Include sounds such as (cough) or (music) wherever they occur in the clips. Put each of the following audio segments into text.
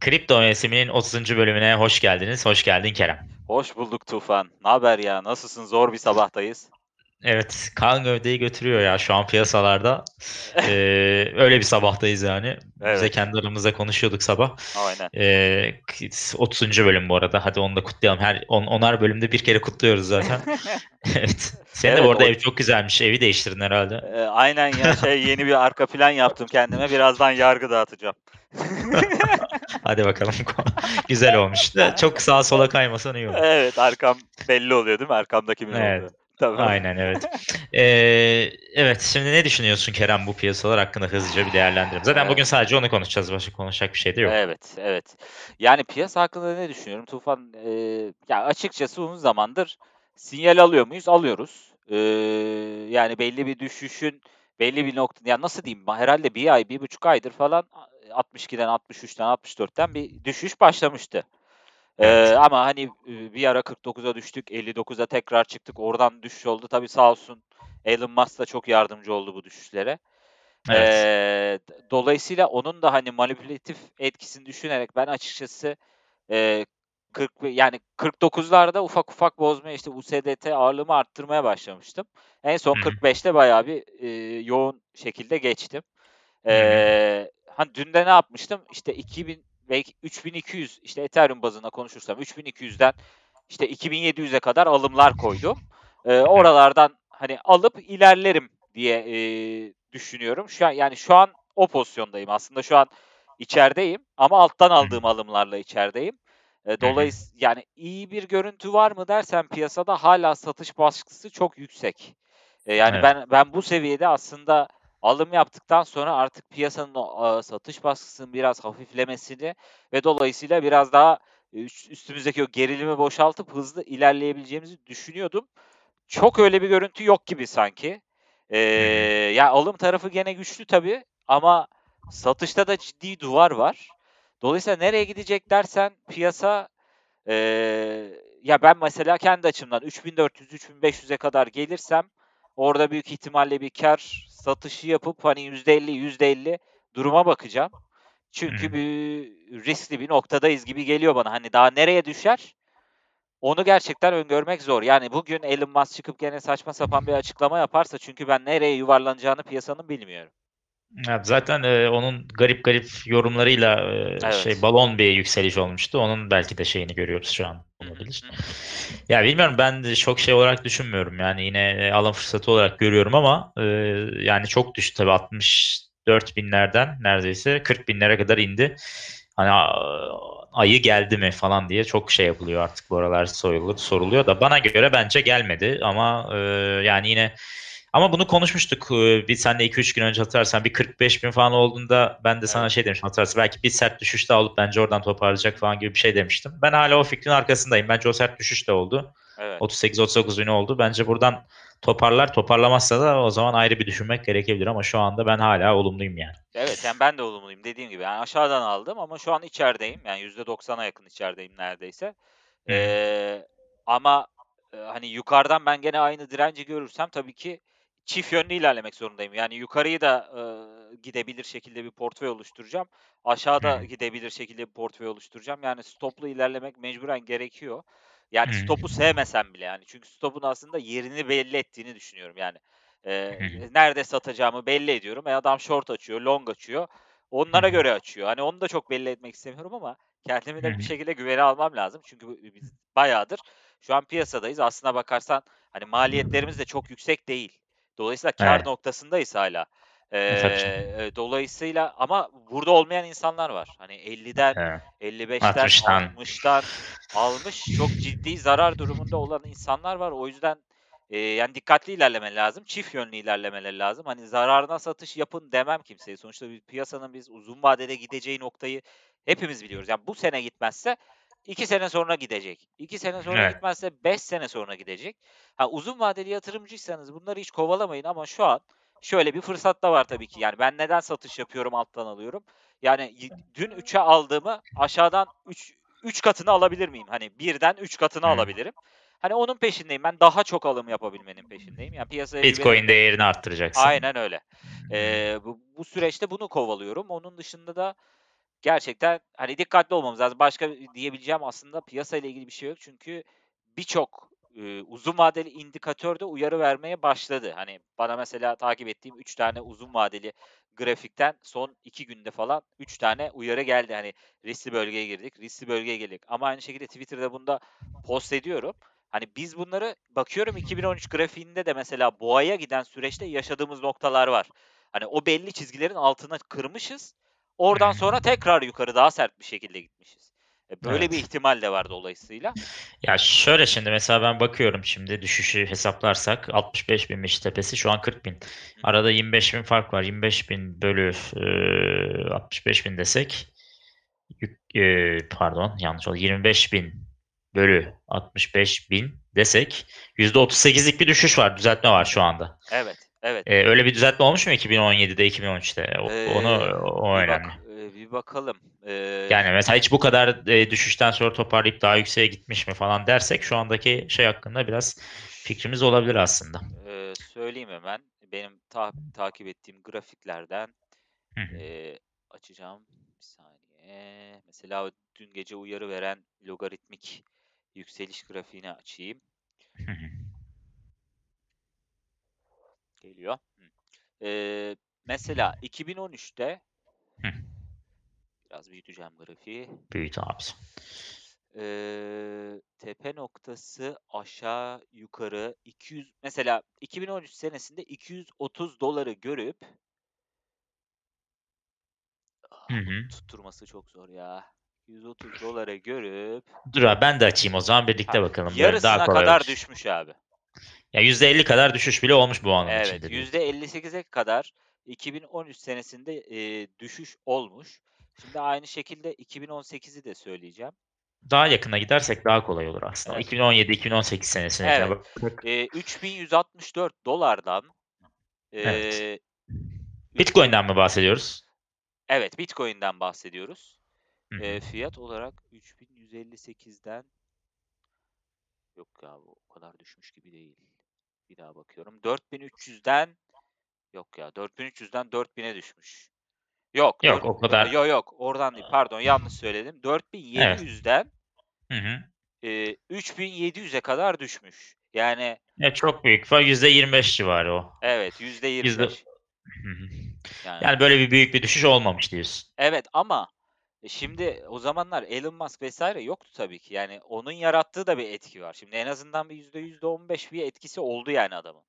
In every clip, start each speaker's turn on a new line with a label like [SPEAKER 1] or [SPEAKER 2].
[SPEAKER 1] Kripto Mevsimi'nin 30. bölümüne hoş geldiniz. Hoş geldin Kerem.
[SPEAKER 2] Hoş bulduk Tufan. Ne haber ya? Nasılsın? Zor bir sabahtayız.
[SPEAKER 1] Evet, kan gövdeyi götürüyor ya şu an piyasalarda. (laughs) Ee, öyle bir sabahtayız yani. Evet. Bize kendi aramızda konuşuyorduk sabah.
[SPEAKER 2] Aynen.
[SPEAKER 1] Ee, 30. bölüm bu arada. Hadi onu da kutlayalım. Her on, onar bölümde bir kere kutluyoruz zaten. (laughs) evet. Senin evet, de bu arada o... ev çok güzelmiş. Evi değiştirdin herhalde.
[SPEAKER 2] Ee, aynen ya. Şey yeni bir arka plan yaptım kendime. Birazdan yargı dağıtacağım. (laughs)
[SPEAKER 1] Hadi bakalım. (laughs) Güzel olmuş. Çok sağa sola kaymasan iyi olur.
[SPEAKER 2] Evet arkam belli oluyor değil mi? Arkamda kimin evet. olduğu.
[SPEAKER 1] Tamam. Aynen evet. (laughs) Ee, evet şimdi ne düşünüyorsun Kerem bu piyasalar hakkında hızlıca bir değerlendirelim. Zaten evet. bugün sadece onu konuşacağız. Başka konuşacak bir şey de yok.
[SPEAKER 2] Evet evet. Yani piyasa hakkında ne düşünüyorum Tufan? E, ya açıkçası uzun zamandır sinyal alıyor muyuz? Alıyoruz. E, yani belli bir düşüşün belli bir nokta ya nasıl diyeyim herhalde bir ay bir buçuk aydır falan 62'den 63'ten 64'ten bir düşüş başlamıştı. Evet. Ee, ama hani bir ara 49'a düştük, 59'a tekrar çıktık. Oradan düşüş oldu. Tabii sağ olsun Elon Musk da çok yardımcı oldu bu düşüşlere. Evet. Ee, dolayısıyla onun da hani manipülatif etkisini düşünerek ben açıkçası e, 40 yani 49'larda ufak ufak bozmaya işte USDT ağırlığımı arttırmaya başlamıştım. En son Hı-hı. 45'te bayağı bir e, yoğun şekilde geçtim. Ee, hani dün de ne yapmıştım? İşte 2000 ve 3200 işte Ethereum bazında konuşursam 3200'den işte 2700'e kadar alımlar koydum. Ee, oralardan hani alıp ilerlerim diye e, düşünüyorum. Şu an yani şu an o pozisyondayım. Aslında şu an içerideyim ama alttan aldığım alımlarla içerideyim. E, dolayısıyla yani iyi bir görüntü var mı dersen piyasada hala satış baskısı çok yüksek. E, yani evet. ben ben bu seviyede aslında alım yaptıktan sonra artık piyasanın o satış baskısının biraz hafiflemesini ve dolayısıyla biraz daha üstümüzdeki o gerilimi boşaltıp hızlı ilerleyebileceğimizi düşünüyordum. Çok öyle bir görüntü yok gibi sanki. Ee, ya alım tarafı gene güçlü tabii ama satışta da ciddi duvar var. Dolayısıyla nereye gidecek dersen piyasa ee, ya ben mesela kendi açımdan 3400-3500'e kadar gelirsem orada büyük ihtimalle bir kar satışı yapıp hani %50 %50 duruma bakacağım. Çünkü hmm. bir riskli bir noktadayız gibi geliyor bana. Hani daha nereye düşer? Onu gerçekten öngörmek zor. Yani bugün Elon Musk çıkıp gene saçma sapan bir açıklama yaparsa çünkü ben nereye yuvarlanacağını piyasanın bilmiyorum.
[SPEAKER 1] Evet, zaten e, onun garip garip yorumlarıyla e, evet. şey balon bir yükseliş olmuştu. Onun belki de şeyini görüyoruz şu an olabilir. ya bilmiyorum ben de çok şey olarak düşünmüyorum. Yani yine e, alım fırsatı olarak görüyorum ama e, yani çok düştü tabii 64 binlerden neredeyse 40 binlere kadar indi. Hani ayı geldi mi falan diye çok şey yapılıyor artık bu aralar soruluyor, soruluyor da bana göre bence gelmedi ama e, yani yine ama bunu konuşmuştuk. Bir senle 2-3 gün önce hatırlarsan bir 45 bin falan olduğunda ben de sana evet. şey demiştim hatırlarsın. Belki bir sert düşüş de alıp bence oradan toparlayacak falan gibi bir şey demiştim. Ben hala o fikrin arkasındayım. Bence o sert düşüş de oldu. Evet. 38-39 bin oldu. Bence buradan toparlar. Toparlamazsa da o zaman ayrı bir düşünmek gerekebilir ama şu anda ben hala olumluyum yani.
[SPEAKER 2] Evet yani ben de olumluyum dediğim gibi. Yani aşağıdan aldım ama şu an içerideyim. Yani %90'a yakın içerideyim neredeyse. Ee, ama hani yukarıdan ben gene aynı direnci görürsem tabii ki çift yönlü ilerlemek zorundayım. Yani yukarıyı da e, gidebilir şekilde bir portföy oluşturacağım. Aşağıda gidebilir şekilde bir portföy oluşturacağım. Yani stoplu ilerlemek mecburen gerekiyor. Yani stopu sevmesem bile yani. Çünkü stopun aslında yerini belli ettiğini düşünüyorum yani. E, nerede satacağımı belli ediyorum. E adam short açıyor, long açıyor. Onlara göre açıyor. Hani onu da çok belli etmek istemiyorum ama kendimi de bir şekilde güvene almam lazım. Çünkü biz bayağıdır şu an piyasadayız. Aslına bakarsan hani maliyetlerimiz de çok yüksek değil. Dolayısıyla kar Evet. noktasındayız hala. Eee, dolayısıyla ama burada olmayan insanlar var. Hani 50'den, Evet. 55'ten, 60'tan. 60'tan almış çok ciddi zarar durumunda olan insanlar var. O yüzden, eee, yani dikkatli ilerlemen lazım. Çift yönlü ilerlemeleri lazım. Hani zararına satış yapın demem kimseye. Sonuçta bir piyasanın biz uzun vadede gideceği noktayı hepimiz biliyoruz. Yani bu sene gitmezse 2 sene sonra gidecek. 2 sene sonra Evet. gitmezse 5 sene sonra gidecek. Ha, uzun vadeli yatırımcıysanız bunları hiç kovalamayın ama şu an şöyle bir fırsat da var tabii ki. Yani ben neden satış yapıyorum, alttan alıyorum? Yani dün 3'e aldığımı aşağıdan 3 3 katını alabilir miyim? Hani birden 3 katını Hıı. alabilirim. Hani onun peşindeyim. Ben daha çok alım yapabilmenin peşindeyim. Yani piyasaya
[SPEAKER 1] Bitcoin değerini arttıracaksın.
[SPEAKER 2] Aynen öyle. Ee, bu, bu süreçte bunu kovalıyorum. Onun dışında da gerçekten hani dikkatli olmamız lazım. Başka diyebileceğim aslında piyasayla ilgili bir şey yok. Çünkü birçok e, uzun vadeli indikatör de uyarı vermeye başladı. Hani bana mesela takip ettiğim 3 tane uzun vadeli grafikten son 2 günde falan 3 tane uyarı geldi. Hani riskli bölgeye girdik, riskli bölgeye girdik. Ama aynı şekilde Twitter'da bunda post ediyorum. Hani biz bunları bakıyorum 2013 grafiğinde de mesela boğaya giden süreçte yaşadığımız noktalar var. Hani o belli çizgilerin altına kırmışız. Oradan sonra tekrar yukarı daha sert bir şekilde gitmişiz. E, böyle
[SPEAKER 1] Evet.
[SPEAKER 2] bir ihtimal de var dolayısıyla.
[SPEAKER 1] Ya şöyle şimdi mesela ben bakıyorum şimdi düşüşü hesaplarsak 65 binmiş tepesi şu an 40 bin. Arada 25 bin fark var. 25 bin bölü e, 65 bin desek e, pardon yanlış oldu. 25 bin bölü 65 bin desek %38'lik bir düşüş var. Düzeltme var şu anda.
[SPEAKER 2] Evet, evet.
[SPEAKER 1] E, öyle bir düzeltme olmuş mu 2017'de 2013'te? O-
[SPEAKER 2] Ee,
[SPEAKER 1] onu o
[SPEAKER 2] bir,
[SPEAKER 1] önemli.
[SPEAKER 2] bak, e, bir bakalım. Ee,
[SPEAKER 1] Yani mesela hiç bu kadar e, düşüşten sonra toparlayıp daha yükseğe gitmiş mi falan dersek şu andaki şey hakkında biraz fikrimiz olabilir aslında.
[SPEAKER 2] e, söyleyeyim hemen. Benim ta- takip ettiğim grafiklerden
[SPEAKER 1] Hı hı.
[SPEAKER 2] e, açacağım. Bir saniye. Mesela dün gece uyarı veren logaritmik yükseliş grafiğini açayım.
[SPEAKER 1] Hı hı.
[SPEAKER 2] Geliyor. Ee, mesela 2013'te
[SPEAKER 1] Hı.
[SPEAKER 2] biraz büyüteceğim grafiği.
[SPEAKER 1] Büyüt abi.
[SPEAKER 2] Ee, tepe noktası aşağı yukarı 200 mesela 2013 senesinde 230 doları görüp Ah,
[SPEAKER 1] Hı
[SPEAKER 2] tutturması çok zor ya. 230 dolara görüp
[SPEAKER 1] Dur abi ben de açayım o zaman birlikte bakalım. Böyle
[SPEAKER 2] yarısına
[SPEAKER 1] daha kolay
[SPEAKER 2] kadar
[SPEAKER 1] olur.
[SPEAKER 2] düşmüş abi.
[SPEAKER 1] Ya %50 kadar düşüş bile olmuş bu anın
[SPEAKER 2] Evet,
[SPEAKER 1] içinde diyorsun.
[SPEAKER 2] %58'e kadar 2013 senesinde e, düşüş olmuş. Şimdi aynı şekilde 2018'i de söyleyeceğim.
[SPEAKER 1] Daha yakına gidersek daha kolay olur aslında.
[SPEAKER 2] Evet.
[SPEAKER 1] 2017-2018 senesine
[SPEAKER 2] Evet. E, 3164 dolardan
[SPEAKER 1] Evet.
[SPEAKER 2] e,
[SPEAKER 1] Bitcoin'den mi bahsediyoruz?
[SPEAKER 2] Evet, Bitcoin'den bahsediyoruz.
[SPEAKER 1] Hı.
[SPEAKER 2] E, fiyat olarak 3158'den yok ya bu o kadar düşmüş gibi değil. Bir daha bakıyorum. 4300'den yok ya 4300'den 4000'e düşmüş. Yok,
[SPEAKER 1] Yok
[SPEAKER 2] dört-
[SPEAKER 1] o kadar.
[SPEAKER 2] Yok yok oradan değil. Pardon yanlış söyledim. 4700'den
[SPEAKER 1] Hı hı.
[SPEAKER 2] e, 3700'e kadar düşmüş. Yani
[SPEAKER 1] Ya çok büyük. Fa- %25 civarı o.
[SPEAKER 2] evet %25.
[SPEAKER 1] Yüzde...
[SPEAKER 2] Yani,
[SPEAKER 1] Yani böyle bir büyük bir düşüş olmamış diyorsun.
[SPEAKER 2] evet ama e, şimdi o zamanlar Elon Musk vesaire yoktu tabii ki. Yani onun yarattığı da bir etki var. Şimdi en azından bir yüzde yüzde on beş bir etkisi oldu yani adamın.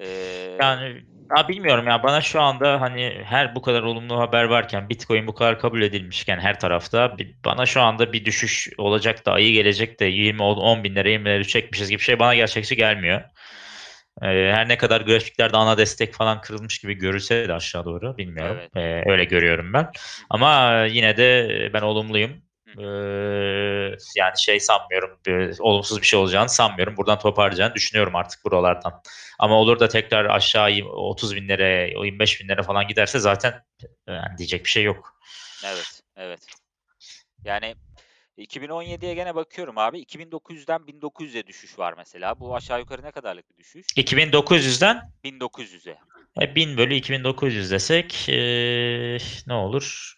[SPEAKER 2] Ee,
[SPEAKER 1] Yani ya bilmiyorum ya bana şu anda hani her bu kadar olumlu haber varken Bitcoin bu kadar kabul edilmişken her tarafta bir- bana şu anda bir düşüş olacak da ayı gelecek de 20 10 bin lira 20 lira çekmişiz gibi şey bana gerçekçi gelmiyor. Ee, her ne kadar grafiklerde ana destek falan kırılmış gibi görülse de aşağı doğru bilmiyorum.
[SPEAKER 2] Evet.
[SPEAKER 1] Ee, öyle görüyorum ben. Ama yine de ben olumluyum. Ee, yani şey sanmıyorum, bir, olumsuz bir şey olacağını sanmıyorum. Buradan toparlayacağını düşünüyorum artık buralardan. Ama olur da tekrar aşağı 30 binlere, 25 binlere falan giderse zaten yani diyecek bir şey yok.
[SPEAKER 2] Evet, evet. Yani 2017'ye gene bakıyorum abi. 2900'den 1900'e düşüş var mesela. Bu aşağı yukarı ne kadarlık bir düşüş?
[SPEAKER 1] 2900'den
[SPEAKER 2] 1900'e.
[SPEAKER 1] e, 1000 bölü 2900 desek e, ne olur?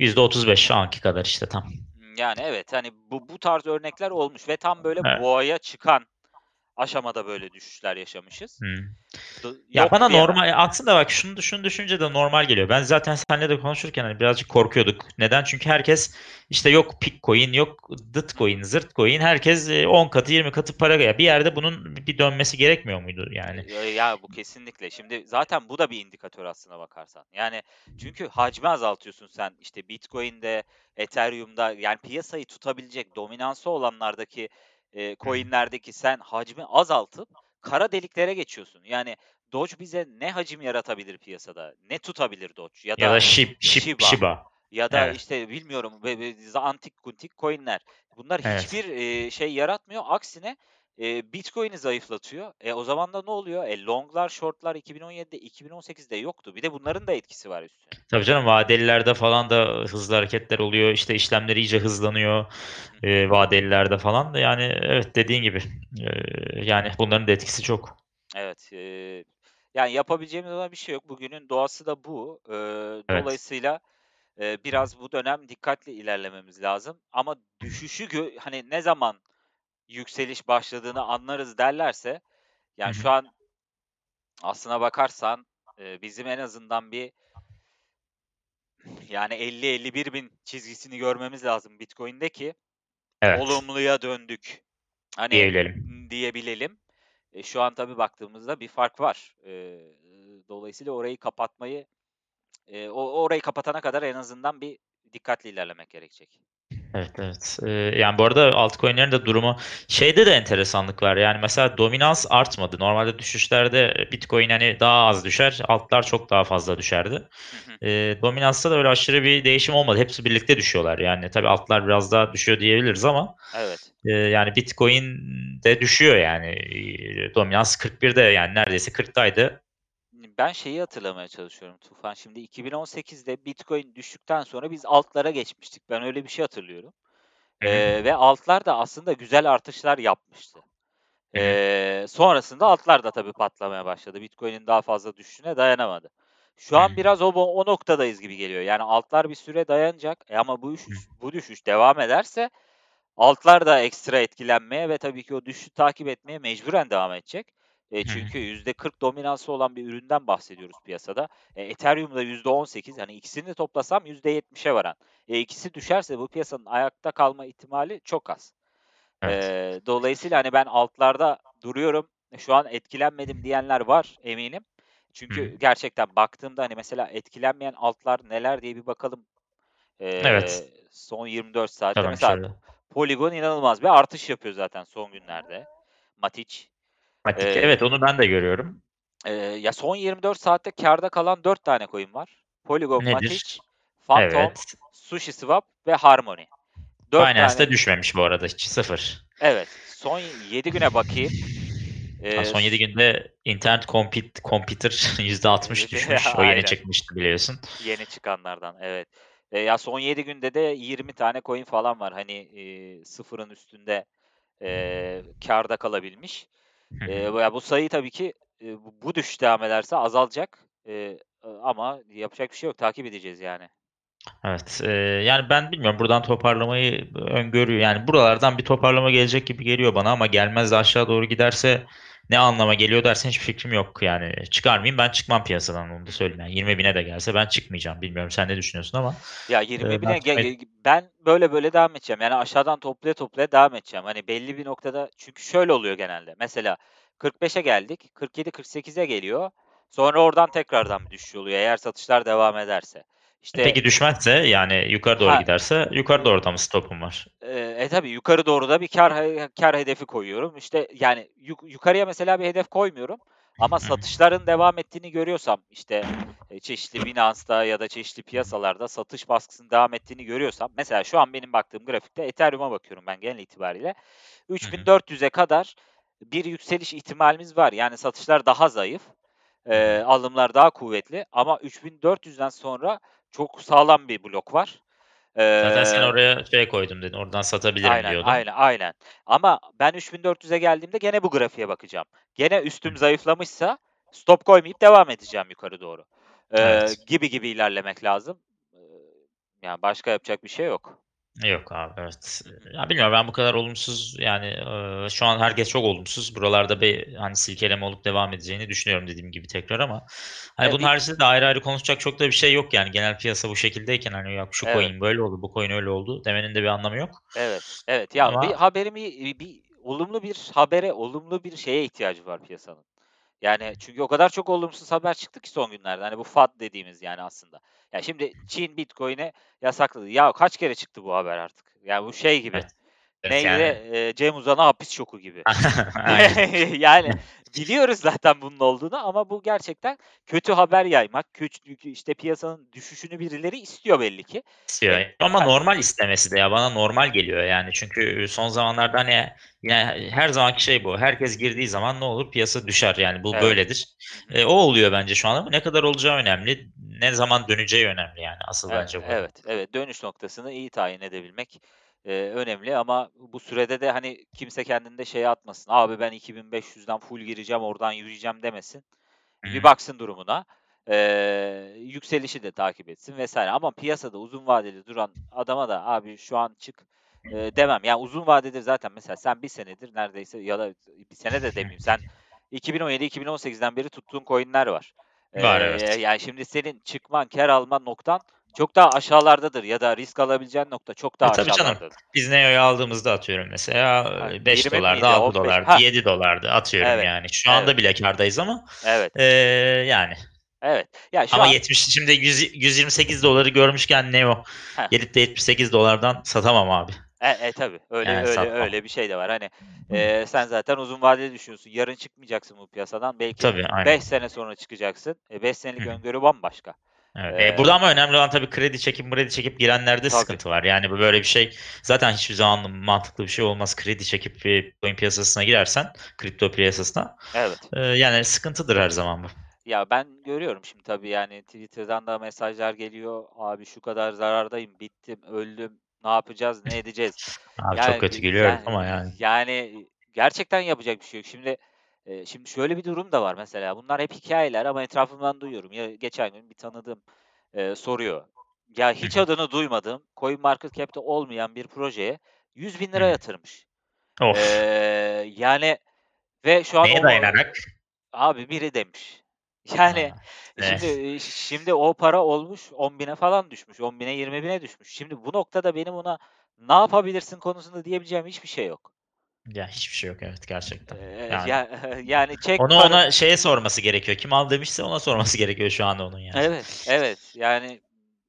[SPEAKER 1] %35 şu anki kadar işte tam.
[SPEAKER 2] Yani evet hani bu bu tarz örnekler olmuş ve tam böyle
[SPEAKER 1] Evet.
[SPEAKER 2] boğaya çıkan aşamada böyle düşüşler yaşamışız.
[SPEAKER 1] Hmm.
[SPEAKER 2] D-
[SPEAKER 1] Ya
[SPEAKER 2] yok
[SPEAKER 1] bana normal aslında bak şunu şunu düşünce de normal geliyor. Ben zaten seninle de konuşurken hani birazcık korkuyorduk. Neden? Çünkü herkes işte yok Bitcoin, yok Ditcoin, Zırtcoin herkes e, 10 katı 20 katı para ya bir yerde bunun bir dönmesi gerekmiyor muydu yani?
[SPEAKER 2] Ya, ya bu kesinlikle. Şimdi zaten bu da bir indikatör aslına bakarsan. Yani çünkü hacmi azaltıyorsun sen işte Bitcoin'de, Ethereum'da yani piyasayı tutabilecek dominansı olanlardaki e, coin'lerdeki sen hacmi azaltıp kara deliklere geçiyorsun. Yani Doge bize ne hacim yaratabilir piyasada? Ne tutabilir Doge? Ya da
[SPEAKER 1] Ya da Shib, Shib,
[SPEAKER 2] Shiba.
[SPEAKER 1] Shiba.
[SPEAKER 2] ya da
[SPEAKER 1] Evet.
[SPEAKER 2] işte bilmiyorum antik kuntik coin'ler. Bunlar
[SPEAKER 1] Evet.
[SPEAKER 2] hiçbir e, şey yaratmıyor. Aksine e, Bitcoin'i zayıflatıyor. E, o zaman da ne oluyor? E, longlar, shortlar 2017'de, 2018'de yoktu. Bir de bunların da etkisi var üstüne.
[SPEAKER 1] Tabii canım vadelilerde falan da hızlı hareketler oluyor. İşte işlemler iyice hızlanıyor.
[SPEAKER 2] Hı hı.
[SPEAKER 1] E, vadelilerde falan da yani evet dediğin gibi. E, yani bunların da etkisi çok.
[SPEAKER 2] Evet. e, yani yapabileceğimiz olan bir şey yok. Bugünün doğası da bu. E,
[SPEAKER 1] Evet.
[SPEAKER 2] dolayısıyla Eee, biraz bu dönem dikkatli ilerlememiz lazım ama düşüşü gö hani, ne zaman yükseliş başladığını anlarız derlerse, yani, şu an aslına bakarsan, bizim en azından bir yani 50-51 bin çizgisini görmemiz lazım Bitcoin'de ki
[SPEAKER 1] Evet.
[SPEAKER 2] olumluya döndük, hani,
[SPEAKER 1] Diyebilelim.
[SPEAKER 2] diyebilelim. E, şu an tabii baktığımızda bir fark var. Eee, dolayısıyla orayı kapatmayı, o orayı kapatana kadar en azından bir dikkatli ilerlemek gerekecek.
[SPEAKER 1] Evet, evet. Eee, yani, bu arada altcoin'lerin de durumu şeyde de enteresanlık var, yani, mesela dominans artmadı. Normalde düşüşlerde Bitcoin, hani, daha az düşer, altlar çok daha fazla düşerdi. Eee, dominansta da öyle aşırı bir değişim olmadı. Hepsi birlikte düşüyorlar. Yani, tabii altlar biraz daha düşüyor diyebiliriz ama,
[SPEAKER 2] Evet.
[SPEAKER 1] eee, yani, Bitcoin de düşüyor, yani. İii, dominans 41'de, yani, neredeyse 40'taydı.
[SPEAKER 2] Ben şeyi hatırlamaya çalışıyorum Tufan, şimdi 2018'de Bitcoin düştükten sonra biz altlara geçmiştik. Ben öyle bir şey hatırlıyorum,
[SPEAKER 1] Hı hı.
[SPEAKER 2] eee, ve altlar da aslında güzel artışlar yapmıştı.
[SPEAKER 1] Hı hı.
[SPEAKER 2] Eee, sonrasında altlar da tabii patlamaya başladı. Bitcoin'in daha fazla düşüşüne dayanamadı. Şu an (laughs) biraz o o noktadayız gibi geliyor. Yani altlar bir süre dayanacak, e, ama bu düşüş bu düşüş devam ederse altlar da ekstra etkilenmeye ve tabii ki o düşüşü takip etmeye mecburen devam edecek.
[SPEAKER 1] Hı.
[SPEAKER 2] çünkü %40 dominansı olan bir üründen bahsediyoruz piyasada. E, Ethereum da %18, hani, ikisini toplasam %70'e varan. E, ikisi düşerse bu piyasanın ayakta kalma ihtimali çok az.
[SPEAKER 1] Evet.
[SPEAKER 2] Eee, dolayısıyla, hani, ben altlarda duruyorum, e, şu an etkilenmedim diyenler var eminim.
[SPEAKER 1] Hı hı.
[SPEAKER 2] Çünkü gerçekten baktığımda, hani, mesela etkilenmeyen altlar neler diye bir bakalım,
[SPEAKER 1] Evet.
[SPEAKER 2] eee, son 24 saatte.
[SPEAKER 1] Hemen
[SPEAKER 2] Mesela
[SPEAKER 1] şöyle.
[SPEAKER 2] Polygon inanılmaz bir artış yapıyor zaten son günlerde. Matic.
[SPEAKER 1] Matic,
[SPEAKER 2] Eee
[SPEAKER 1] evet, onu ben de görüyorum.
[SPEAKER 2] Eee, ya, son 24 saatte kârda kalan 4 tane coin var. Polygon,
[SPEAKER 1] Nedir?
[SPEAKER 2] Matic, Phantom,
[SPEAKER 1] Evet.
[SPEAKER 2] SushiSwap ve Harmony. 4
[SPEAKER 1] Binance
[SPEAKER 2] tane
[SPEAKER 1] düşmemiş bu arada hiç, 0.
[SPEAKER 2] Evet, son 7 güne bakayım. Eee,
[SPEAKER 1] son 7
[SPEAKER 2] s
[SPEAKER 1] günde internet compete computer %60 (laughs) düşmüş. O (laughs) yeni çıkmıştı biliyorsun.
[SPEAKER 2] Yeni çıkanlardan, evet. Eee, ya, son 7 günde de 20 tane coin falan var, hani, eee, 0'ın üstünde, eee, kârda kalabilmiş. Ya, bu sayı tabii ki, eee, bu düşüş devam ederse azalacak, eee, ama yapacak bir şey yok, takip edeceğiz yani.
[SPEAKER 1] Evet, eee, yani, ben bilmiyorum, buradan toparlamayı öngörüyor yani, buralardan bir toparlama gelecek gibi geliyor bana ama gelmez de aşağı doğru giderse ne anlama geliyor dersen hiçbir fikrim yok. Yani, çıkar mıyım? Ben çıkmam piyasadan, onu da söyleyeyim. Yani, 20.000'e de gelse ben çıkmayacağım. Bilmiyorum sen ne düşünüyorsun ama,
[SPEAKER 2] Ya,
[SPEAKER 1] eee,
[SPEAKER 2] 20.000'e
[SPEAKER 1] ben
[SPEAKER 2] ge
[SPEAKER 1] tutmayı
[SPEAKER 2] ben böyle böyle devam edeceğim. Yani, aşağıdan toplaya toplaya devam edeceğim. Hani, belli bir noktada çünkü şöyle oluyor genelde, mesela 45'e geldik, 47-48'e geliyor, sonra oradan tekrardan bir düşüş oluyor eğer satışlar devam ederse. İşte
[SPEAKER 1] Peki düşmezse, yani, yukarı doğru
[SPEAKER 2] Ha,
[SPEAKER 1] giderse yukarı doğru da mı stop'un var?
[SPEAKER 2] Eee, e, tabii yukarı doğru da bir kâr he kâr hedefi koyuyorum. İşte, yani, yuk yukarıya mesela bir hedef koymuyorum ama satışların devam ettiğini görüyorsam, işte, eee, çeşitli Binance'da ya da çeşitli piyasalarda satış baskısının devam ettiğini görüyorsam, mesela şu an benim baktığım grafikte Ethereum'a bakıyorum ben genel itibariyle.
[SPEAKER 1] Hı hı.
[SPEAKER 2] 3.400'e kadar bir yükseliş ihtimalimiz var. Yani, satışlar daha zayıf, eee, alımlar daha kuvvetli ama 3.400'den sonra çok sağlam bir blok var.
[SPEAKER 1] Zaten sen
[SPEAKER 2] Eee
[SPEAKER 1] oraya şey koydum dedin, oradan satabilirim
[SPEAKER 2] Aynen,
[SPEAKER 1] diyordun.
[SPEAKER 2] aynen, aynen. Ama ben 3.400'e geldiğimde gene bu grafiğe bakacağım. Gene
[SPEAKER 1] Hı.
[SPEAKER 2] üstüm zayıflamışsa stop koymayıp devam edeceğim yukarı doğru. Eee,
[SPEAKER 1] Evet.
[SPEAKER 2] gibi gibi ilerlemek lazım. Eee, yani, başka yapacak bir şey yok.
[SPEAKER 1] Yok abi, evet. Ya, bilmiyorum ben bu kadar olumsuz, yani, eee, şu an herkes çok olumsuz. Buralarda bir, hani, silkeleme olup devam edeceğini düşünüyorum dediğim gibi tekrar ama, hani,
[SPEAKER 2] E,
[SPEAKER 1] bunun
[SPEAKER 2] bir
[SPEAKER 1] haricinde de ayrı ayrı konuşacak çok da bir şey yok yani. Genel piyasa bu şekildeyken, hani, yok şu
[SPEAKER 2] Evet.
[SPEAKER 1] coin böyle oldu, bu coin öyle oldu demenin de bir anlamı yok.
[SPEAKER 2] Evet, evet. Ya, bir
[SPEAKER 1] Ama
[SPEAKER 2] haberimi, bir olumlu bir habere, olumlu bir şeye ihtiyacı var piyasanın. Yani, çünkü o kadar çok olumsuz haber çıktı ki son günlerde. Hani, bu FAD dediğimiz, yani, aslında. Ya, şimdi Çin Bitcoin'i yasakladı. Ya, kaç kere çıktı bu haber artık? Ya, bu şey gibi,
[SPEAKER 1] Evet. Evet,
[SPEAKER 2] neydi,
[SPEAKER 1] yani
[SPEAKER 2] eee, Cem Uzan'a hapis şoku gibi. (laughs) (laughs) Yani, biliyoruz zaten bunun olduğunu ama bu gerçekten kötü haber yaymak, köç işte, piyasanın düşüşünü birileri istiyor belli ki.
[SPEAKER 1] İstiyor
[SPEAKER 2] E,
[SPEAKER 1] ama
[SPEAKER 2] ha
[SPEAKER 1] normal istemesi de ya, bana normal geliyor yani. Çünkü son zamanlarda, hani, yine her zamanki şey bu. Herkes girdiği zaman ne olur? Piyasa düşer yani bu
[SPEAKER 2] Evet.
[SPEAKER 1] böyledir. Eee, o oluyor bence şu an ama ne kadar olacağı önemli. Ne zaman döneceği önemli yani asıl
[SPEAKER 2] E
[SPEAKER 1] bence burada.
[SPEAKER 2] evet, evet. Dönüş noktasını iyi tayin edebilmek, eee, önemli ama bu sürede de, hani, kimse kendini de şeye atmasın. "Abi ben 2.500'den full gireceğim, oradan yürüyeceğim." demesin. Bir baksın durumuna. Eee, yükselişi de takip etsin vs. ama piyasada uzun vadeli duran adama da "Abi şu an çık." eee, demem. Yani uzun vadedir zaten mesela sen 1 senedir neredeyse ya da 1 sene de demeyeyim, sen 2017-2018'den beri tuttuğun coin'ler var.
[SPEAKER 1] Var,
[SPEAKER 2] Eee,
[SPEAKER 1] evet.
[SPEAKER 2] yani şimdi senin çıkman, kâr alma noktan çok daha aşağılardadır ya da risk alabileceğin nokta çok daha
[SPEAKER 1] E, tabii canım.
[SPEAKER 2] aşağılardadır.
[SPEAKER 1] Biz Neo'yu aldığımızda atıyorum mesela,
[SPEAKER 2] Ha,
[SPEAKER 1] eee, $5'du,
[SPEAKER 2] 20 miydi?
[SPEAKER 1] $6'dı,
[SPEAKER 2] 15 Hah.
[SPEAKER 1] $7'du atıyorum
[SPEAKER 2] Evet,
[SPEAKER 1] yani. Şu anda
[SPEAKER 2] evet.
[SPEAKER 1] bile kârdayız ama,
[SPEAKER 2] Evet.
[SPEAKER 1] eee, yani.
[SPEAKER 2] Evet. Ya şu
[SPEAKER 1] Ama
[SPEAKER 2] an
[SPEAKER 1] 70 şimdi yüz $128'ı görmüşken Neo
[SPEAKER 2] Heh.
[SPEAKER 1] gelip de $78'dan satamam abi.
[SPEAKER 2] E e, tabii. Öyle
[SPEAKER 1] Yani
[SPEAKER 2] öyle
[SPEAKER 1] satmam.
[SPEAKER 2] öyle bir şey de var. Hani, eee, sen zaten uzun vadeli düşünüyorsun. Yarın çıkmayacaksın bu piyasadan. Belki
[SPEAKER 1] Tabii, aynen.
[SPEAKER 2] 5 sene sonra çıkacaksın. E, 5 senelik
[SPEAKER 1] hı.
[SPEAKER 2] öngörü bambaşka.
[SPEAKER 1] Evet.
[SPEAKER 2] Eee
[SPEAKER 1] Eee, burada ama önemli olan tabii kredi çekip mredi çekip girenlerde
[SPEAKER 2] Tabii.
[SPEAKER 1] sıkıntı var. Yani böyle bir şey zaten hiçbir zaman mantıklı bir şey olmaz. Kredi çekip, eee, coin piyasasına girersen, kripto piyasasına,
[SPEAKER 2] Evet.
[SPEAKER 1] eee, yani sıkıntıdır her zaman bu.
[SPEAKER 2] Ya ben görüyorum şimdi tabii yani Twitter'dan da mesajlar geliyor. "Abi şu kadar zarardayım, bittim, öldüm, ne yapacağız, ne edeceğiz?" (laughs)
[SPEAKER 1] Abi çok
[SPEAKER 2] Yani
[SPEAKER 1] kötü
[SPEAKER 2] g
[SPEAKER 1] gülüyoruz
[SPEAKER 2] ya
[SPEAKER 1] ama yani.
[SPEAKER 2] yani gerçekten yapacak bir şey yok. Şimdi, şimdi şöyle bir durum da var mesela. Bunlar hep hikâyeler ama etrafımdan duyuyorum. Ya geçen gün bir tanıdığım, eee, soruyor. Ya hiç adını duymadığım, CoinMarketCap'te olmayan bir projeye
[SPEAKER 1] Hı
[SPEAKER 2] $100.000
[SPEAKER 1] hı.
[SPEAKER 2] yatırmış.
[SPEAKER 1] Of!
[SPEAKER 2] Eee, yani ve şu an
[SPEAKER 1] Neye
[SPEAKER 2] o
[SPEAKER 1] dayanarak?
[SPEAKER 2] Abi biri demiş. Yani
[SPEAKER 1] A!
[SPEAKER 2] şimdi,
[SPEAKER 1] Evet.
[SPEAKER 2] eee, şimdi o para olmuş 10.000'e falan düşmüş. 10.000'e 20.000'e düşmüş. Şimdi bu noktada benim ona ne yapabilirsin konusunda diyebileceğim hiçbir şey yok.
[SPEAKER 1] Ya hiçbir şey yok evet gerçekten. Yani.
[SPEAKER 2] ya (laughs) yani çek
[SPEAKER 1] Onu
[SPEAKER 2] para
[SPEAKER 1] ona şeye sorması gerekiyor. Kim al demişse ona sorması (laughs) gerekiyor şu anda onun yani.
[SPEAKER 2] Evet, evet. Yani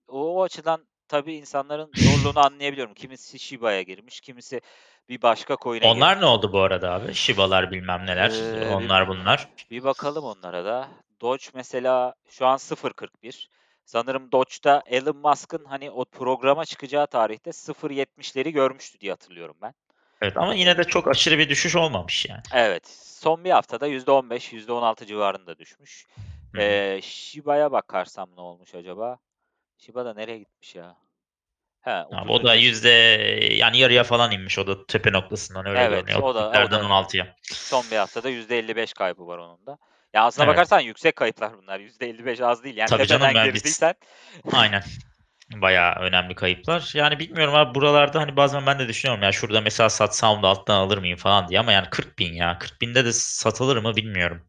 [SPEAKER 2] o o açıdan tabii insanların zorluğunu anlayabiliyorum. Kimisi Shiba'ya girmiş, kimisi bir başka coin'e
[SPEAKER 1] Onlar
[SPEAKER 2] girmiş.
[SPEAKER 1] ne oldu bu arada abi? Shiba'lar bilmem neler,
[SPEAKER 2] bir
[SPEAKER 1] onlar bunlar.
[SPEAKER 2] bir bakalım onlara da. Doge mesela şu an 0.41. Sanırım Doge'da Elon Musk'ın hani o programa çıkacağı tarihte 0.70'leri görmüştü diye hatırlıyorum ben.
[SPEAKER 1] Evet ama yine de çok aşırı bir düşüş olmamış yani.
[SPEAKER 2] Evet. Son bir haftada %15, %16 civarında düşmüş. Eee, Shiba'ya bakarsam ne olmuş acaba? Shiba da nereye gitmiş ya? He,
[SPEAKER 1] Abi o da
[SPEAKER 2] 30'uncu
[SPEAKER 1] yüzde yani yarıya falan inmiş o da tepe noktasından öyle
[SPEAKER 2] Evet,
[SPEAKER 1] görünüyor.
[SPEAKER 2] o da o
[SPEAKER 1] 32'lerden
[SPEAKER 2] da
[SPEAKER 1] 16'ya.
[SPEAKER 2] son bir haftada %55 kaybı var onun da. Ya aslına
[SPEAKER 1] Evet.
[SPEAKER 2] bakarsan yüksek kayıplar bunlar. %55 az değil. Yani
[SPEAKER 1] Tabii canım biz
[SPEAKER 2] girdiysen
[SPEAKER 1] Aynen. (laughs) Bayağı önemli kayıplar. Yani bilmiyorum abi buralarda hani bazen ben de düşünüyorum ya şurada mesela satsam da alttan alır mıyım falan diye ama yani 40.000 ya. 40.000'de de satılır mı bilmiyorum.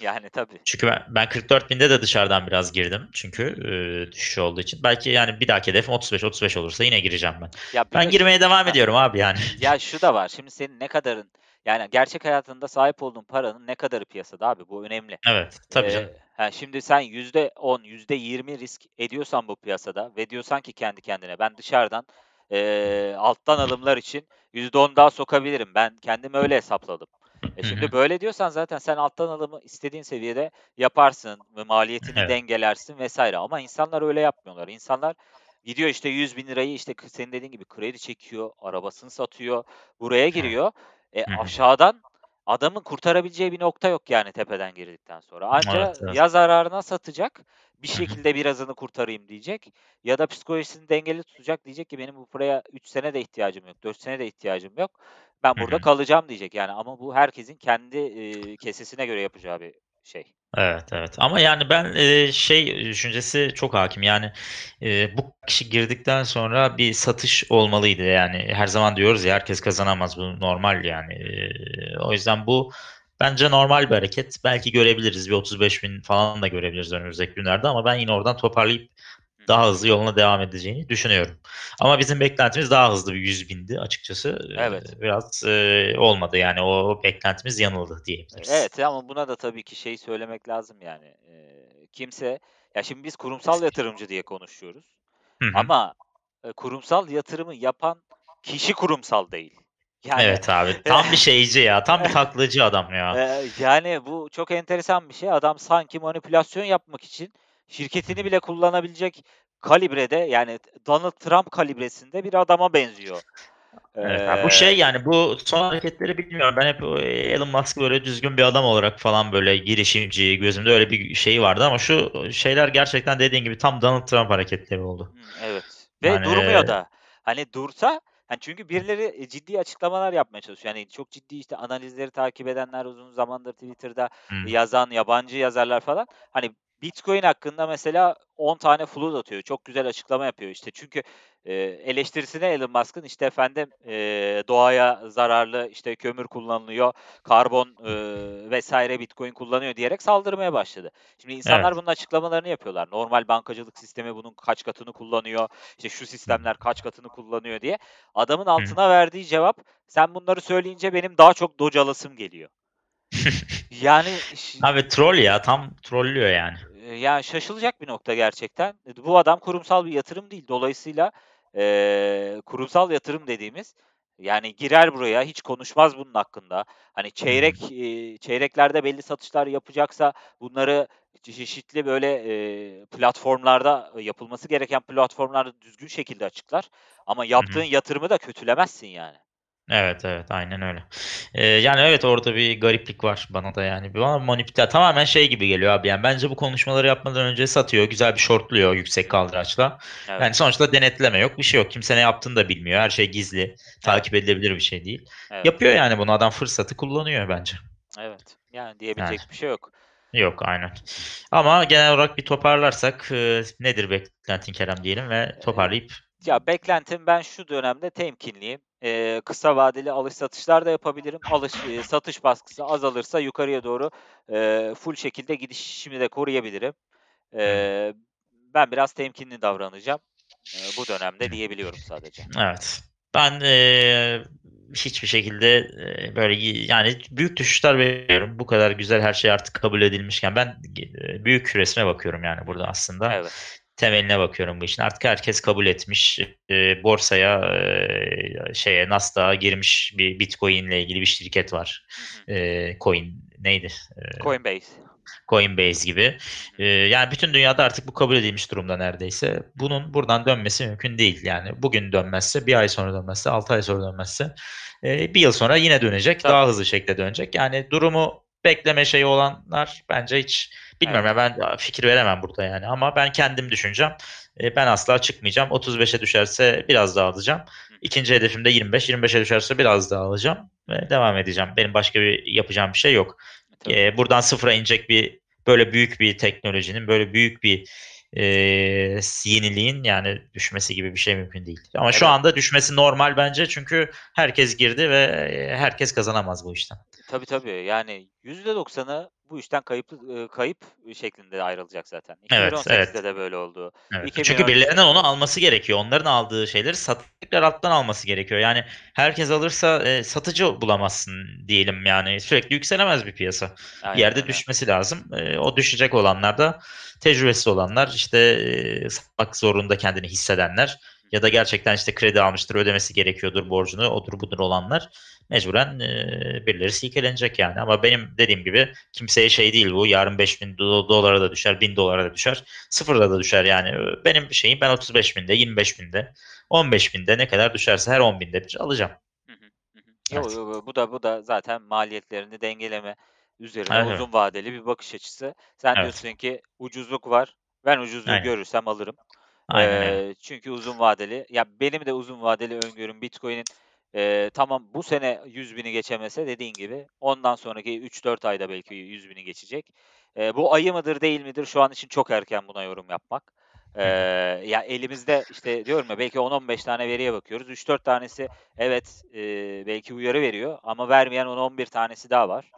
[SPEAKER 2] Yani tabii.
[SPEAKER 1] Çünkü ben ben 44.000'de de dışarıdan biraz girdim. Çünkü, eee, düşüş olduğu için. Belki yani bir dahaki hedefim 35-35 olursa yine gireceğim ben.
[SPEAKER 2] Ya
[SPEAKER 1] Ben
[SPEAKER 2] de
[SPEAKER 1] girmeye devam ediyorum abi yani. (laughs)
[SPEAKER 2] Ya şu da var. Şimdi senin ne kadarın yani gerçek hayatında sahip olduğun paranın ne kadarı piyasada abi bu önemli.
[SPEAKER 1] Evet, tabii canım.
[SPEAKER 2] Ha, şimdi sen %10, %20 risk ediyorsan bu piyasada ve diyorsan ki kendi kendine ben dışarıdan, eee, alttan alımlar için %10 daha sokabilirim. Ben kendim öyle hesapladım. E, şimdi böyle diyorsan zaten sen alttan alımı istediğin seviyede yaparsın ve maliyetini
[SPEAKER 1] Evet.
[SPEAKER 2] dengelersin vs. ama insanlar öyle yapmıyorlar. İnsanlar gidiyor işte $100.000'yi işte k senin dediğin gibi kredi çekiyor, arabasını satıyor, buraya giriyor. E, aşağıdan adamın kurtarabileceği bir nokta yok yani tepeden girdikten sonra. Anca
[SPEAKER 1] Evet, evet.
[SPEAKER 2] ya zararına satacak, bir şekilde birazını kurtarayım diyecek ya da psikolojisini dengeli tutacak. Diyecek ki benim bu paraya 3 sene de ihtiyacım yok, 4 sene de ihtiyacım yok. Ben burada kalacağım diyecek yani ama bu herkesin kendi, eee, kesesine göre yapacağı bir şey.
[SPEAKER 1] Evet, evet ama yani ben, eee, şey düşüncesi çok hâkim yani, eee, bu kişi girdikten sonra bir satış olmalıydı. Yani her zaman diyoruz ya herkes kazanamaz. Bu normal yani. Eee, o yüzden bu bence normal bir hareket. Belki görebiliriz. Bir 35.000 falan da görebiliriz önümüzdeki günlerde ama ben yine oradan toparlayıp. Daha hızlı yoluna devam edeceğini düşünüyorum. Ama bizim beklentimiz daha hızlı bir 100.000'di açıkçası. Eee,
[SPEAKER 2] Evet.
[SPEAKER 1] biraz, eee, olmadı yani o beklentimiz yanıldı diyebiliriz.
[SPEAKER 2] Evet ama buna da tabii ki şeyi söylemek lazım yani, eee, kimse ya şimdi biz kurumsal yatırımcı diye konuşuyoruz
[SPEAKER 1] Hı hı.
[SPEAKER 2] ama, eee, kurumsal yatırımı yapan kişi kurumsal değil. Yani,
[SPEAKER 1] Evet abi. (laughs) Tam bir şeyci ya. Tam bir taklacı adam ya.
[SPEAKER 2] eee, yani bu çok enteresan bir şey. Adam sanki manipülasyon yapmak için şirketini bile kullanabilecek kalibrede yani Donald Trump kalibresinde bir adama benziyor.
[SPEAKER 1] Evet abi. Bu şey yani bu son hareketleri bilmiyorum. Ben hep Elon Musk'ı böyle düzgün bir adam olarak falan böyle girişimci, gözümde öyle bir şeyi vardı ama şu şeyler gerçekten dediğin gibi tam Donald Trump hareketleri oldu.
[SPEAKER 2] Evet ve
[SPEAKER 1] Yani,
[SPEAKER 2] durmuyor da. Hani dursa, hani çünkü birileri, eee, ciddi açıklamalar yapmaya çalışıyor. Hani çok ciddi işte analizleri takip edenler, uzun zamandır Twitter'da
[SPEAKER 1] Hımm.
[SPEAKER 2] yazan yabancı yazarlar falan, hani Bitcoin hakkında mesela 10 tane flood atıyor. Çok güzel açıklama yapıyor işte. Çünkü e, eleştirisine Elon Musk'ın işte efendim e, doğaya zararlı işte kömür kullanılıyor, karbon e, vesaire Bitcoin kullanıyor diyerek saldırmaya başladı. Şimdi insanlar
[SPEAKER 1] Evet.
[SPEAKER 2] bunun açıklamalarını yapıyorlar. Normal bankacılık sistemi bunun kaç katını kullanıyor, işte şu sistemler kaç katını kullanıyor diye. Adamın altına verdiği cevap sen bunları söyleyince benim daha çok Doge alasım geliyor. (laughs) Yani
[SPEAKER 1] Abi troll ya tam trollüyor yani.
[SPEAKER 2] Yani şaşılacak bir nokta gerçekten. Bu adam kurumsal bir yatırım değil. Dolayısıyla eee, kurumsal yatırım dediğimiz yani girer buraya hiç konuşmaz bunun hakkında. Hani çeyrek eee, çeyreklerde belli satışlar yapacaksa bunları çeşitli böyle eee, platformlarda yapılması gereken platformlarda düzgün şekilde açıklar. Ama yaptığın yatırımı da kötülemezsin yani.
[SPEAKER 1] Evet evet aynen öyle. Ee, yani evet orada bir gariplik var bana da yani. Bana manipüle tamamen şey gibi geliyor abi yani bence bu konuşmaları yapmadan önce satıyor güzel bir shortluyor yüksek kaldıraçla.
[SPEAKER 2] Evet.
[SPEAKER 1] Yani sonuçta denetleme yok bir şey yok. Kimse ne yaptığını da bilmiyor. Her şey gizli. Takip edilebilir bir şey değil.
[SPEAKER 2] Evet.
[SPEAKER 1] Yapıyor yani bunu adam fırsatı kullanıyor bence.
[SPEAKER 2] Evet. Yani diyebilecek bir şey yok.
[SPEAKER 1] Yok aynen. Ama genel olarak bir toparlarsak e, nedir beklentin Kerem diyelim ve toparlayıp
[SPEAKER 2] Ya beklentim ben şu dönemde temkinliyim. Eee, kısa vadeli alış satışlar da yapabilirim. Alış eee, satış baskısı azalırsa yukarıya doğru eee, full şekilde gidişimi de koruyabilirim. Eee, ben biraz temkinli davranacağım eee, bu dönemde diyebiliyorum sadece.
[SPEAKER 1] Evet. Ben eee, hiçbir şekilde eee, böyle yani büyük düşüşler bekliyorum. Bu kadar güzel her şey artık kabul edilmişken ben eee, büyük resme bakıyorum yani burada aslında.
[SPEAKER 2] Evet.
[SPEAKER 1] Temeline bakıyorum bu işin. Artık herkes kabul etmiş. Eee, borsaya eee, şeye Nasdaq'a girmiş bir Bitcoin ile ilgili bir şirket var. Eee, coin neydi? Eee,
[SPEAKER 2] Coinbase.
[SPEAKER 1] Coinbase gibi. Ee, yani bütün dünyada artık bu kabul edilmiş durumda neredeyse. Bunun buradan dönmesi mümkün değil. Yani bugün dönmezse, bir ay sonra dönmezse, altı ay sonra dönmezse, e, bir yıl sonra yine dönecek.
[SPEAKER 2] Tabii.
[SPEAKER 1] Daha hızlı şekilde dönecek. Yani durumu bekleme şeyi olanlar bence hiç bilmiyorum ya ben fikir veremem burada yani ama ben kendim düşüneceğim. E, ben asla çıkmayacağım. 35'e düşerse biraz daha alacağım. İkinci hedefim de 25. 25'e düşerse biraz daha alacağım ve devam edeceğim. Benim başka bir yapacağım bir şey yok.
[SPEAKER 2] Tabii.
[SPEAKER 1] E, buradan sıfıra inecek bir böyle büyük bir teknolojinin böyle büyük bir e, yeniliğin yani düşmesi gibi bir şey mümkün değil. Ama şu
[SPEAKER 2] Evet.
[SPEAKER 1] anda düşmesi normal bence çünkü herkes girdi ve e, herkes kazanamaz bu işten.
[SPEAKER 2] Tabii tabii. Yani %90'ı bu işten kayıp kayıp şeklinde ayrılacak zaten.
[SPEAKER 1] Evet,
[SPEAKER 2] 2018'de
[SPEAKER 1] evet.
[SPEAKER 2] de böyle oldu.
[SPEAKER 1] Evet.
[SPEAKER 2] 2013'te
[SPEAKER 1] Çünkü birilerinden
[SPEAKER 2] de
[SPEAKER 1] onu alması gerekiyor. Onların aldığı şeyleri sattıklar alttan alması gerekiyor. Yani herkes alırsa e, satıcı bulamazsın diyelim yani. Sürekli yükselemez bir piyasa. Bir
[SPEAKER 2] Aynen
[SPEAKER 1] yerde
[SPEAKER 2] öyle.
[SPEAKER 1] düşmesi lazım. E, o düşecek olanlar da tecrübesi olanlar işte e, satmak zorunda kendini hissedenler ya da gerçekten işte kredi almıştır ödemesi gerekiyordur borcunu odur budur olanlar mecburen e, birileri silkelenecek yani. Ama benim dediğim gibi kimseye şey değil bu. Yarın 5000 do- dolara da düşer, 1000 dolara da düşer, sıfırda da düşer yani. Benim şeyim ben 35 binde, 25 binde, 15 binde ne kadar düşerse her 10 binde bir alacağım.
[SPEAKER 2] Hı. Yo,
[SPEAKER 1] Evet.
[SPEAKER 2] yo, yo, bu da bu da zaten maliyetlerini dengeleme üzerine
[SPEAKER 1] evet.
[SPEAKER 2] uzun vadeli bir bakış açısı. Sen
[SPEAKER 1] Evet.
[SPEAKER 2] diyorsun ki ucuzluk var. Ben ucuzluğu
[SPEAKER 1] Aynen.
[SPEAKER 2] görürsem alırım.
[SPEAKER 1] Aynen öyle.
[SPEAKER 2] Eee, çünkü uzun vadeli ya benim de uzun vadeli öngörüm Bitcoin'in eee, tamam bu sene 100.000'i geçemese dediğin gibi ondan sonraki 3-4 ayda belki 100.000'i geçecek. Eee, bu ayı mıdır değil midir şu an için çok erken buna yorum yapmak.
[SPEAKER 1] Hı hı.
[SPEAKER 2] Eee, ya elimizde işte diyorum ya belki 10-15 tane veriye bakıyoruz. 3-4 tanesi evet eee, belki uyarı veriyor ama vermeyen 10-11 tanesi daha var.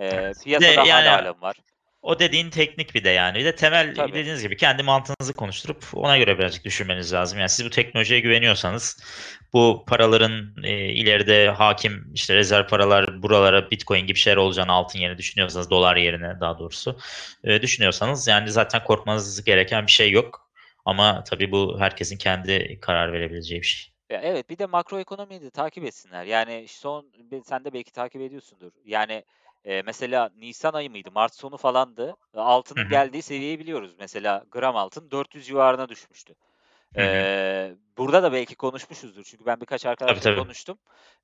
[SPEAKER 2] Eee,
[SPEAKER 1] Evet. Bir de
[SPEAKER 2] piyasada
[SPEAKER 1] yani
[SPEAKER 2] hala alım var.
[SPEAKER 1] O dediğin teknik bir de yani. Bir de temel
[SPEAKER 2] Tabii.
[SPEAKER 1] dediğiniz gibi kendi mantığınızı konuşturup ona göre birazcık düşünmeniz lazım. Yani siz bu teknolojiye güveniyorsanız bu paraların e, ileride hakim işte rezerv paralar buralara bitcoin gibi şeyler olacağını altın yerine düşünüyorsanız dolar yerine daha doğrusu e, düşünüyorsanız yani zaten korkmanız gereken bir şey yok. Ama tabii bu herkesin kendi karar verebileceği bir şey.
[SPEAKER 2] Ya, evet, bir de makroekonomiyi de takip etsinler. Yani son sen de belki takip ediyorsundur. Yani, eee, mesela nisan ayı mıydı, mart sonu falandı. Altının
[SPEAKER 1] hı.
[SPEAKER 2] geldiği seviyeyi biliyoruz. Mesela gram altın 400 civarına düşmüştü.
[SPEAKER 1] Hı
[SPEAKER 2] burada da belki konuşmuşuzdur. Çünkü ben birkaç arkadaşla konuştum.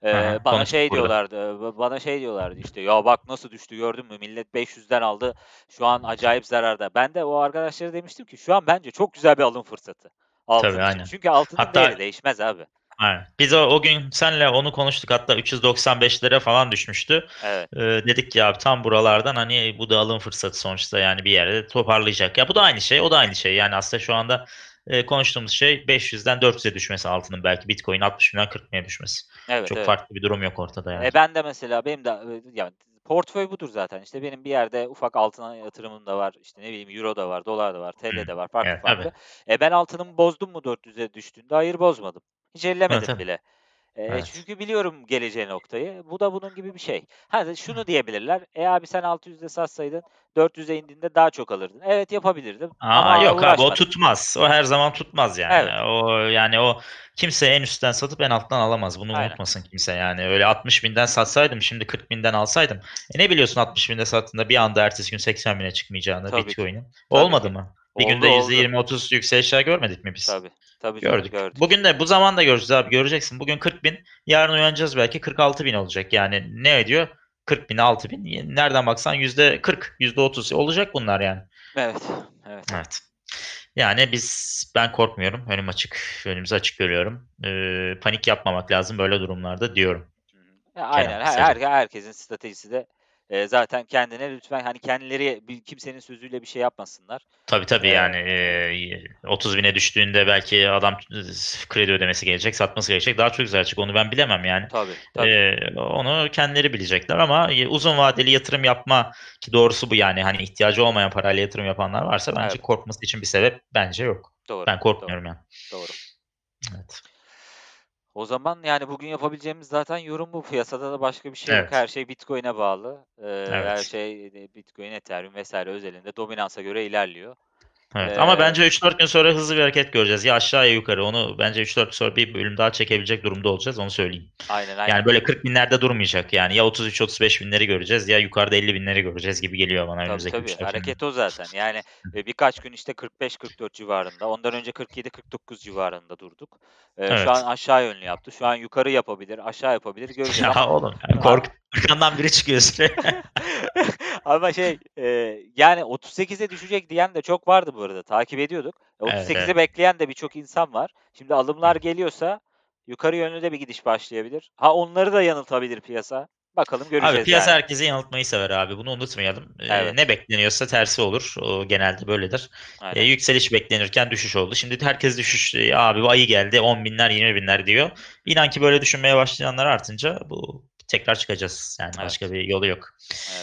[SPEAKER 2] Eee,
[SPEAKER 1] hı.
[SPEAKER 2] bana şey
[SPEAKER 1] burada.
[SPEAKER 2] diyorlardı, ba bana şey diyorlardı işte, "Ya bak nasıl düştü gördün mü? Millet 500'den aldı. Şu an acayip zararda." Ben de o arkadaşlara demiştim ki şu an bence çok güzel bir alım fırsatı altın
[SPEAKER 1] Tabii
[SPEAKER 2] için.
[SPEAKER 1] aynen.
[SPEAKER 2] Çünkü altının
[SPEAKER 1] Hatta
[SPEAKER 2] değeri değişmez abi.
[SPEAKER 1] Aynen. Biz o, o gün senle onu konuştuk. Hatta 395'lere falan düşmüştü.
[SPEAKER 2] Evet.
[SPEAKER 1] Ee, dedik ya abi tam buralardan hani bu da alım fırsatı sonuçta yani bir yerde toparlayacak. Ya bu da aynı şey, o da aynı şey. Yani aslında şu anda e, konuştuğumuz şey 500'den 400'e düşmesi altının belki Bitcoin 60 binden 40 bine düşmesi.
[SPEAKER 2] Evet,
[SPEAKER 1] Çok
[SPEAKER 2] evet.
[SPEAKER 1] farklı bir durum yok ortada yani.
[SPEAKER 2] E ben de mesela benim de e, yani portföy budur zaten. İşte benim bir yerde ufak altına yatırımım da var. İşte ne bileyim euro da var, dolar da var, TL de var. Farklı
[SPEAKER 1] Evet,
[SPEAKER 2] farklı.
[SPEAKER 1] tabii.
[SPEAKER 2] E ben altınımı bozdum mu 400'e düştüğünde? Hayır bozmadım. Ellemedim
[SPEAKER 1] tabii.
[SPEAKER 2] bile. E,
[SPEAKER 1] Evet.
[SPEAKER 2] çünkü biliyorum geleceği noktayı. Bu da bunun gibi bir şey. Ha şunu diyebilirler. E abi sen 600'de satsaydın 400'e indiğinde daha çok alırdın. Evet yapabilirdim.
[SPEAKER 1] Aa,
[SPEAKER 2] ama
[SPEAKER 1] yok abi o
[SPEAKER 2] uğraşmadım.
[SPEAKER 1] tutmaz. O her zaman tutmaz yani.
[SPEAKER 2] Evet.
[SPEAKER 1] O yani o kimse en üstten satıp en alttan alamaz. Bunu
[SPEAKER 2] Aynen.
[SPEAKER 1] unutmasın kimse yani. Öyle 60 binden satsaydım şimdi 40 binden alsaydım. E ne biliyorsun 60 binde sattığında bir anda ertesi gün 80 bine çıkmayacağını
[SPEAKER 2] Tabii ki.
[SPEAKER 1] Bitcoin'in.
[SPEAKER 2] Tabii
[SPEAKER 1] Olmadı
[SPEAKER 2] ki.
[SPEAKER 1] mı? Bir
[SPEAKER 2] Oldu,
[SPEAKER 1] günde
[SPEAKER 2] oldu.
[SPEAKER 1] %20-30 yükselişler görmedik mi biz?
[SPEAKER 2] Tabii. Tabii
[SPEAKER 1] Gördük.
[SPEAKER 2] gördük.
[SPEAKER 1] Bugün de bu zaman da göreceğiz abi göreceksin. Bugün 40 bin yarın uyanacağız belki 46 bin olacak. Yani ne ediyor? 40 bin 6 bin nereden baksan yüzde 40 yüzde 30 olacak bunlar yani.
[SPEAKER 2] Evet. Evet.
[SPEAKER 1] Evet. Yani biz ben korkmuyorum. Önüm açık. Önümüzü açık görüyorum. Ee, panik yapmamak lazım böyle durumlarda diyorum.
[SPEAKER 2] Ya, aynen. Her, her- herkesin stratejisi de e, zaten kendine lütfen hani kendileri kimsenin sözüyle bir şey yapmasınlar.
[SPEAKER 1] Tabii tabii
[SPEAKER 2] Ee,
[SPEAKER 1] yani e, 30 bine düştüğünde belki adam e, kredi ödemesi gelecek, satması gelecek. Daha çok güzel çık. Onu ben bilemem yani.
[SPEAKER 2] Tabii. tabii.
[SPEAKER 1] Ee, onu kendileri bilecekler ama e, uzun vadeli yatırım yapma ki doğrusu bu yani hani ihtiyacı olmayan parayla yatırım yapanlar varsa bence
[SPEAKER 2] Evet.
[SPEAKER 1] korkması için bir sebep bence yok.
[SPEAKER 2] doğru.
[SPEAKER 1] Ben korkmuyorum yani.
[SPEAKER 2] Doğru. doğru.
[SPEAKER 1] Evet.
[SPEAKER 2] O zaman yani bugün yapabileceğimiz zaten yorum bu. Piyasada da başka bir şey yok.
[SPEAKER 1] Evet.
[SPEAKER 2] Her şey Bitcoin'e bağlı. Ee, Her
[SPEAKER 1] Evet.
[SPEAKER 2] şey e, Bitcoin, Ethereum vesaire özelinde dominansa göre ilerliyor.
[SPEAKER 1] Evet.
[SPEAKER 2] Ee,
[SPEAKER 1] Ama bence 3-4 gün sonra hızlı bir hareket göreceğiz. Ya aşağı ya yukarı. Onu bence 3-4 gün sonra bir bölüm daha çekebilecek durumda olacağız. Onu söyleyeyim.
[SPEAKER 2] Aynen aynen.
[SPEAKER 1] Yani böyle 40 binlerde durmayacak. Yani ya 33-35 binleri göreceğiz ya yukarıda 50 binleri göreceğiz gibi geliyor bana
[SPEAKER 2] Tabii tabii.
[SPEAKER 1] 3-4 gün.
[SPEAKER 2] Hareket o zaten. Yani e, birkaç gün işte 45-44 civarında. Ondan önce 47-49 civarında durduk. Ee,
[SPEAKER 1] Evet.
[SPEAKER 2] Şu an aşağı yönlü yaptı. Şu an yukarı yapabilir, aşağı yapabilir. (laughs) Göreceğiz
[SPEAKER 1] Ya oğlum ya kork (laughs) arkandan biri çıkıyor sürekli. (laughs)
[SPEAKER 2] Ama şey e, yani 38'e düşecek diyen de çok vardı bu arada. Takip ediyorduk. E,
[SPEAKER 1] Evet,
[SPEAKER 2] 38'i
[SPEAKER 1] evet.
[SPEAKER 2] bekleyen de birçok insan var. Şimdi alımlar geliyorsa yukarı yönlü de bir gidiş başlayabilir. Ha onları da yanıltabilir piyasa. Bakalım göreceğiz
[SPEAKER 1] Abi piyasa
[SPEAKER 2] yani.
[SPEAKER 1] herkesi yanıltmayı sever abi. Bunu unutmayalım. Ee,
[SPEAKER 2] Evet.
[SPEAKER 1] ne bekleniyorsa tersi olur. O genelde böyledir. Ee, yükseliş beklenirken düşüş oldu. Şimdi herkes düşüş e, abi bu ayı geldi 10 binler 20 binler diyor. İnan ki böyle düşünmeye başlayanlar artınca bu tekrar çıkacağız. Yani
[SPEAKER 2] Evet.
[SPEAKER 1] başka bir yolu yok.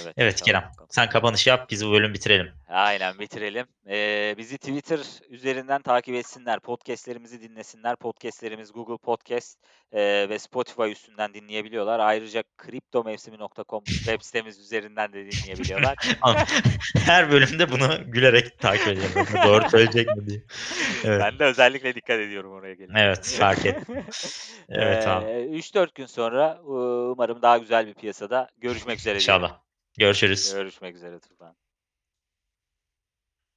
[SPEAKER 2] Evet.
[SPEAKER 1] Evet Kerem sen kapanış yap biz bu bölümü bitirelim.
[SPEAKER 2] Aynen bitirelim. Ee, bizi Twitter üzerinden takip etsinler. Podcastlerimizi dinlesinler. Podcastlerimiz Google Podcast e, ve Spotify üstünden dinleyebiliyorlar. Ayrıca kriptomevsimi.com web sitemiz üzerinden de dinleyebiliyorlar. (laughs)
[SPEAKER 1] Her bölümde bunu gülerek takip ediyorum. Doğru söyleyecek mi diye. Evet.
[SPEAKER 2] Ben de özellikle dikkat ediyorum oraya gelince.
[SPEAKER 1] Evet fark ettim. (laughs) Evet abi.
[SPEAKER 2] Ee, 3-4 gün sonra e, umarım daha güzel bir piyasada görüşmek üzere. diyelim.
[SPEAKER 1] İnşallah. Görüşürüz.
[SPEAKER 2] Görüşmek üzere Tufan.